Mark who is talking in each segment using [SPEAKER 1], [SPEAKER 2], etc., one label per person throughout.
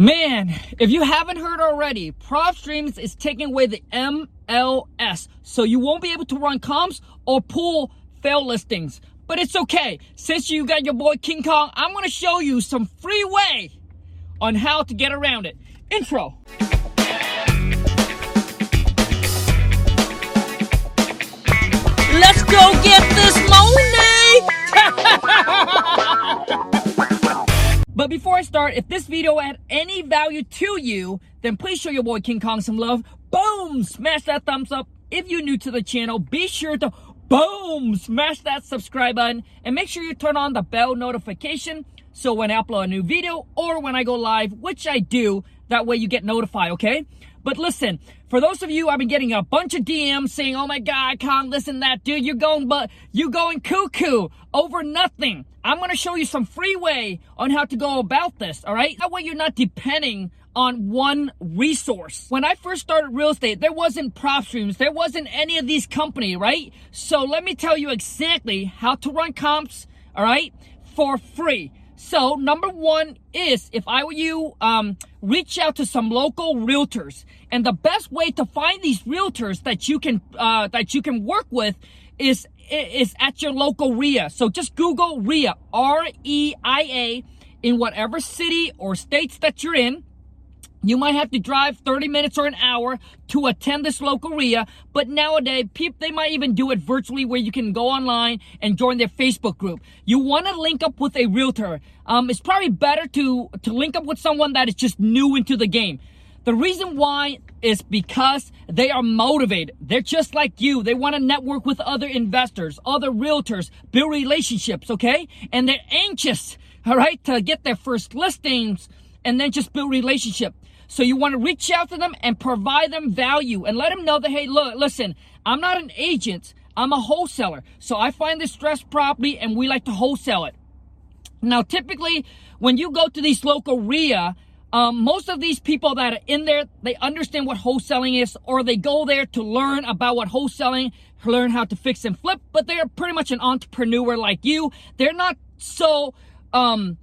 [SPEAKER 1] Man, if you haven't heard already, PropStreams is taking away the MLS. So you won't be able to run comps or pull fail listings. But it's okay. Since you got your boy King Kong, I'm going to show you some free way on how to get around it. Intro. Let's go get before I start, if this video had any value to you, then please show your boy King Kong some love. Boom! Smash that thumbs up. If you're new to the channel, be sure to boom! Smash that subscribe button and make sure you turn on the bell notification so when I upload a new video or when I go live, which I do, that way you get notified, okay? But listen, for those of you, I've been getting a bunch of DMs saying, "Oh my God, I can't listen that, dude. You're going, but you going cuckoo over nothing." I'm gonna show you some free way on how to go about this. All right, that way you're not depending on one resource. When I first started real estate, there wasn't PropStreams, there wasn't any of these company, right? So let me tell you exactly how to run comps, all right, for free. So number one is if I were you, um, reach out to some local realtors. And the best way to find these realtors that you can, uh, that you can work with is, is at your local REIA. So just Google REIA, R-E-I-A in whatever city or states that you're in. You might have to drive 30 minutes or an hour to attend this local REIA, but nowadays, people, they might even do it virtually where you can go online and join their Facebook group. You want to link up with a realtor. Um, it's probably better to, to link up with someone that is just new into the game. The reason why is because they are motivated. They're just like you. They want to network with other investors, other realtors, build relationships, okay? And they're anxious, all right, to get their first listings and then just build relationship. So you want to reach out to them and provide them value and let them know that, hey, look, listen, I'm not an agent. I'm a wholesaler. So I find this stress property and we like to wholesale it. Now, typically, when you go to these local REIA, um, most of these people that are in there, they understand what wholesaling is, or they go there to learn about what wholesaling, learn how to fix and flip, but they're pretty much an entrepreneur like you. They're not so, um,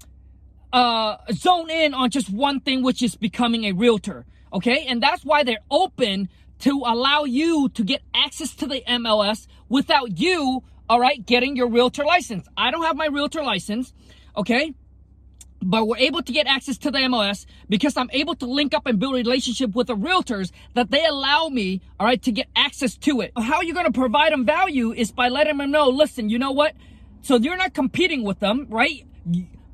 [SPEAKER 1] uh, zone in on just one thing, which is becoming a realtor. Okay. And that's why they're open to allow you to get access to the MLS without you, all right, getting your realtor license. I don't have my realtor license. Okay. But we're able to get access to the MLS because I'm able to link up and build a relationship with the realtors that they allow me, all right, to get access to it. How you're going to provide them value is by letting them know, listen, you know what? So you're not competing with them, right?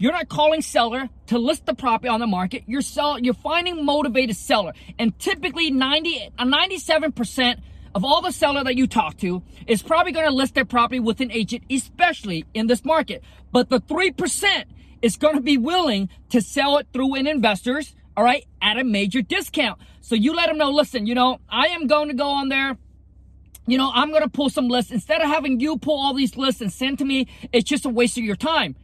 [SPEAKER 1] You're not calling seller to list the property on the market. You're sell, you're finding motivated seller. And typically 90, 97% uh, of all the seller that you talk to is probably going to list their property with an agent, especially in this market. But the 3% is going to be willing to sell it through an investors, all right, at a major discount. So you let them know, listen, you know, I am going to go on there you know, I'm going to pull some lists. Instead of having you pull all these lists and send to me, it's just a waste of your time.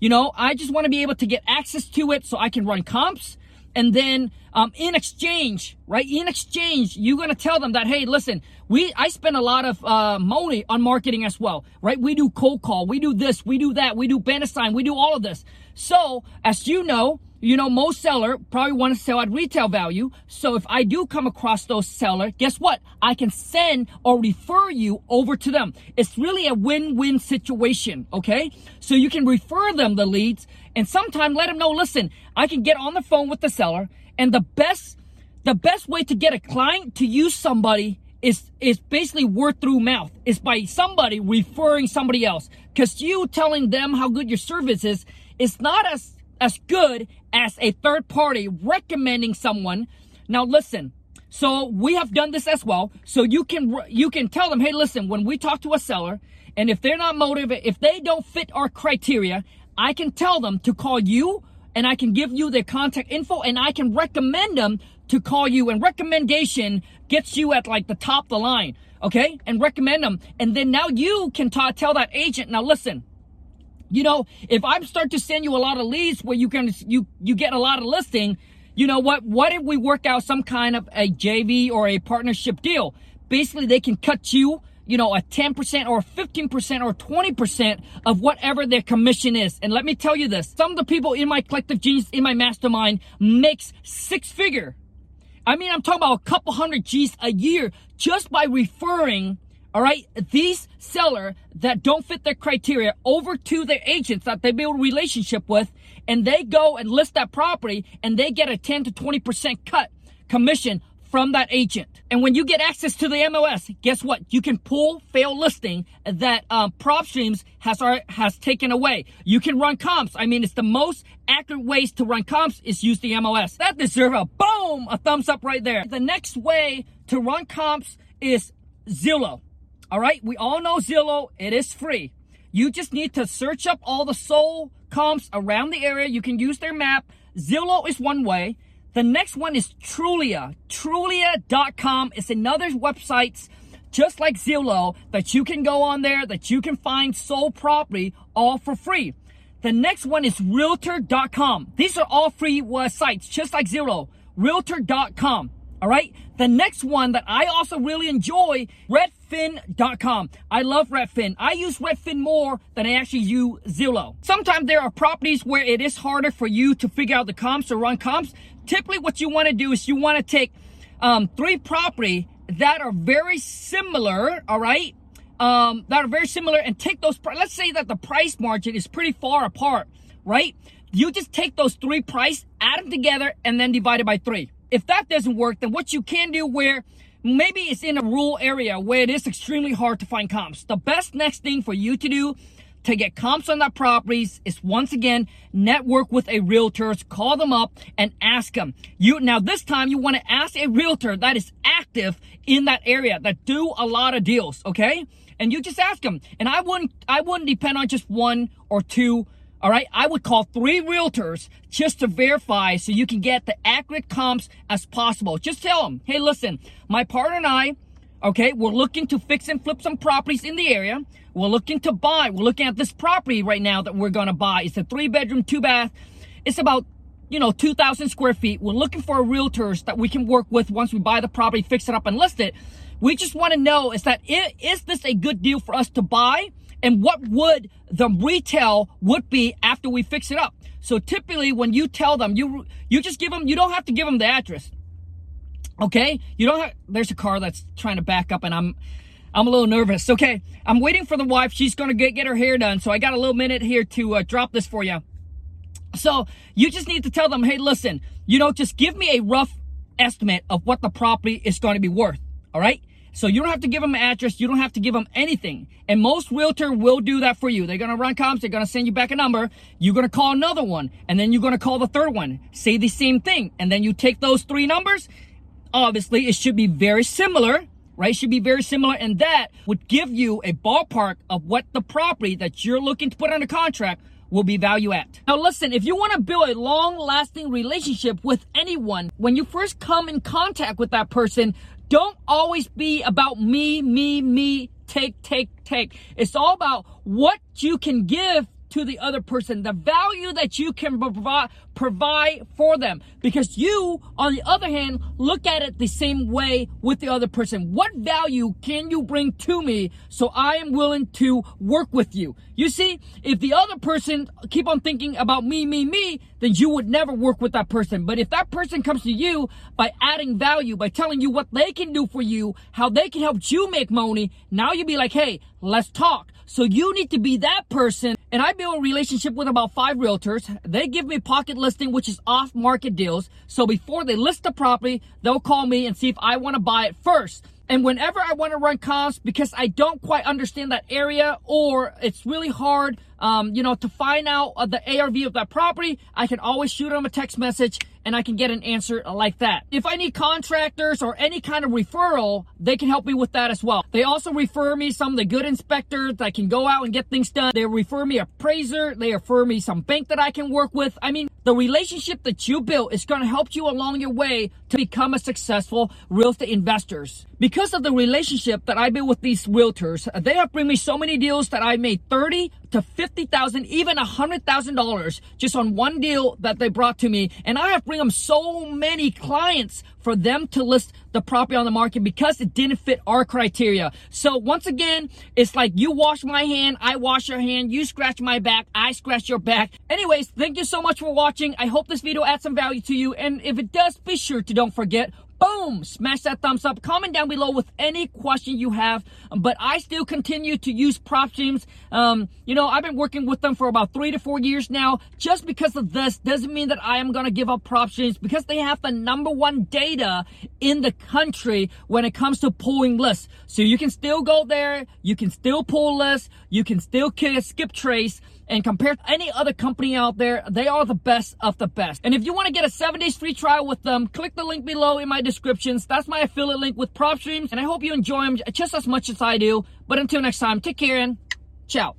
[SPEAKER 1] You know, I just want to be able to get access to it so I can run comps. And then um, in exchange, right? In exchange, you're to tell them that, hey, listen, we I spend a lot of uh, money on marketing as well, right? We do cold call, we do this, we do that, we do banner sign, we do all of this. So, as you know, you know, most seller probably want to sell at retail value. So if I do come across those seller, guess what? I can send or refer you over to them. It's really a win-win situation. Okay. So you can refer them the leads and sometime let them know, listen, I can get on the phone with the seller and the best, the best way to get a client to use somebody is is basically word through mouth. Is by somebody referring somebody else. Cause you telling them how good your service is, is not as as good as a third party recommending someone. Now listen, so we have done this as well. So you can you can tell them, hey, listen, when we talk to a seller, and if they're not motivated, if they don't fit our criteria, I can tell them to call you, and I can give you their contact info, and I can recommend them to call you. And recommendation gets you at like the top of the line, okay? And recommend them, and then now you can tell that agent, now listen, you know, if I start to send you a lot of leads where you can, you, you get a lot of listing, you know what? What if we work out some kind of a JV or a partnership deal? Basically, they can cut you, you know, a 10% or 15% or 20% of whatever their commission is. And let me tell you this, some of the people in my collective genius, in my mastermind makes six figure. I mean, I'm talking about a couple hundred G's a year just by referring all right, these seller that don't fit their criteria over to their agents that they build a relationship with, and they go and list that property, and they get a 10 to 20% cut commission from that agent. And when you get access to the MLS, guess what? You can pull fail listing that um, PropStreams has has taken away. You can run comps. I mean, it's the most accurate ways to run comps is use the MLS. That deserves a boom, a thumbs up right there. The next way to run comps is Zillow. All right, we all know Zillow. It is free. You just need to search up all the sold comps around the area. You can use their map. Zillow is one way. The next one is Trulia. Trulia.com is another website just like Zillow that you can go on there that you can find sold property all for free. The next one is Realtor.com. These are all free uh, sites, just like Zillow. Realtor.com. All right. The next one that I also really enjoy, Redfin.com. I love Redfin. I use Redfin more than I actually use Zillow. Sometimes there are properties where it is harder for you to figure out the comps or run comps. Typically what you want to do is you want to take um, three property that are very similar. All right. Um, that are very similar and take those, let's say that the price margin is pretty far apart, right? You just take those three price, add them together and then divide it by three if that doesn't work, then what you can do where maybe it's in a rural area where it is extremely hard to find comps. The best next thing for you to do to get comps on that properties is once again network with a realtor call them up and ask them you now this time you want to ask a realtor that is active in that area that do a lot of deals okay? And you just ask them and i wouldn't i wouldn't depend on just one or two all right, I would call three realtors just to verify so you can get the accurate comps as possible. Just tell them, hey, listen, my partner and I, okay, we're looking to fix and flip some properties in the area. We're looking to buy. We're looking at this property right now that we're going to buy. It's a three bedroom, two bath. It's about, you know, 2,000 square feet. We're looking for realtors that we can work with once we buy the property, fix it up and list it. We just want to know is that, is this a good deal for us to buy? And what would the retail would be after we fix it up. So typically when you tell them, you you just give them, you don't have to give them the address. Okay? You don't have, there's a car that's trying to back up and I'm, I'm a little nervous. Okay, I'm waiting for the wife. She's going to get, get her hair done. So I got a little minute here to uh, drop this for you. So you just need to tell them, hey, listen, you know, just give me a rough estimate of what the property is going to be worth. All right. So you don't have to give them an address. You don't have to give them anything. And most realtor will do that for you. They're going to run comps. They're going to send you back a number. You're going to call another one. And then you're going to call the third one. Say the same thing. And then you take those three numbers. Obviously, it should be very similar, right? It should be very similar. And that would give you a ballpark of what the property that you're looking to put under contract will be value at. Now listen, if you want to build a long lasting relationship with anyone, when you first come in contact with that person, don't always be about me, me, me, take, take, take. It's all about what you can give to the other person, the value that you can provide, for them. Because you, on the other hand, look at it the same way with the other person. What value can you bring to me so I am willing to work with you? You see, if the other person keep on thinking about me, me, me, then you would never work with that person. But if that person comes to you by adding value, by telling you what they can do for you, how they can help you make money, now you'd be like, hey, let's talk. So you need to be that person. And I build a relationship with about five realtors. They give me pocket listing, which is off market deals. So before they list the property, they'll call me and see if I want to buy it first. And whenever I want to run comps because I don't quite understand that area or it's really hard, um, you know, to find out uh, the ARV of that property, I can always shoot them a text message and I can get an answer like that. If I need contractors or any kind of referral, they can help me with that as well. They also refer me some of the good inspectors that can go out and get things done. They refer me appraiser. They refer me some bank that I can work with. I mean, the relationship that you built is going to help you along your way to become a successful real estate investors. Because of the relationship that I built with these realtors, they have bring me so many deals that I made 30 to 50,000, even $100,000 just on one deal that they brought to me. And I have bring them so many clients for them to list the property on the market because it didn't fit our criteria. So once again, it's like you wash my hand, I wash your hand, you scratch my back, I scratch your back. Anyways, thank you so much for watching. I hope this video adds some value to you. And if it does, be sure to don't forget, boom, smash that thumbs up. Comment down below with any question you have. But I still continue to use PropStreams. Um, you know, I've been working with them for about three to four years now. Just because of this doesn't mean that I am going to give up prop PropStreams because they have the number one data in the country when it comes to pulling lists. So you can still go there. You can still pull lists. You can still skip trace. And compared to any other company out there, they are the best of the best. And if you want to get a seven days free trial with them, click the link below in my descriptions. That's my affiliate link with PropStreams. And I hope you enjoy them just as much as I do. But until next time, take care and ciao.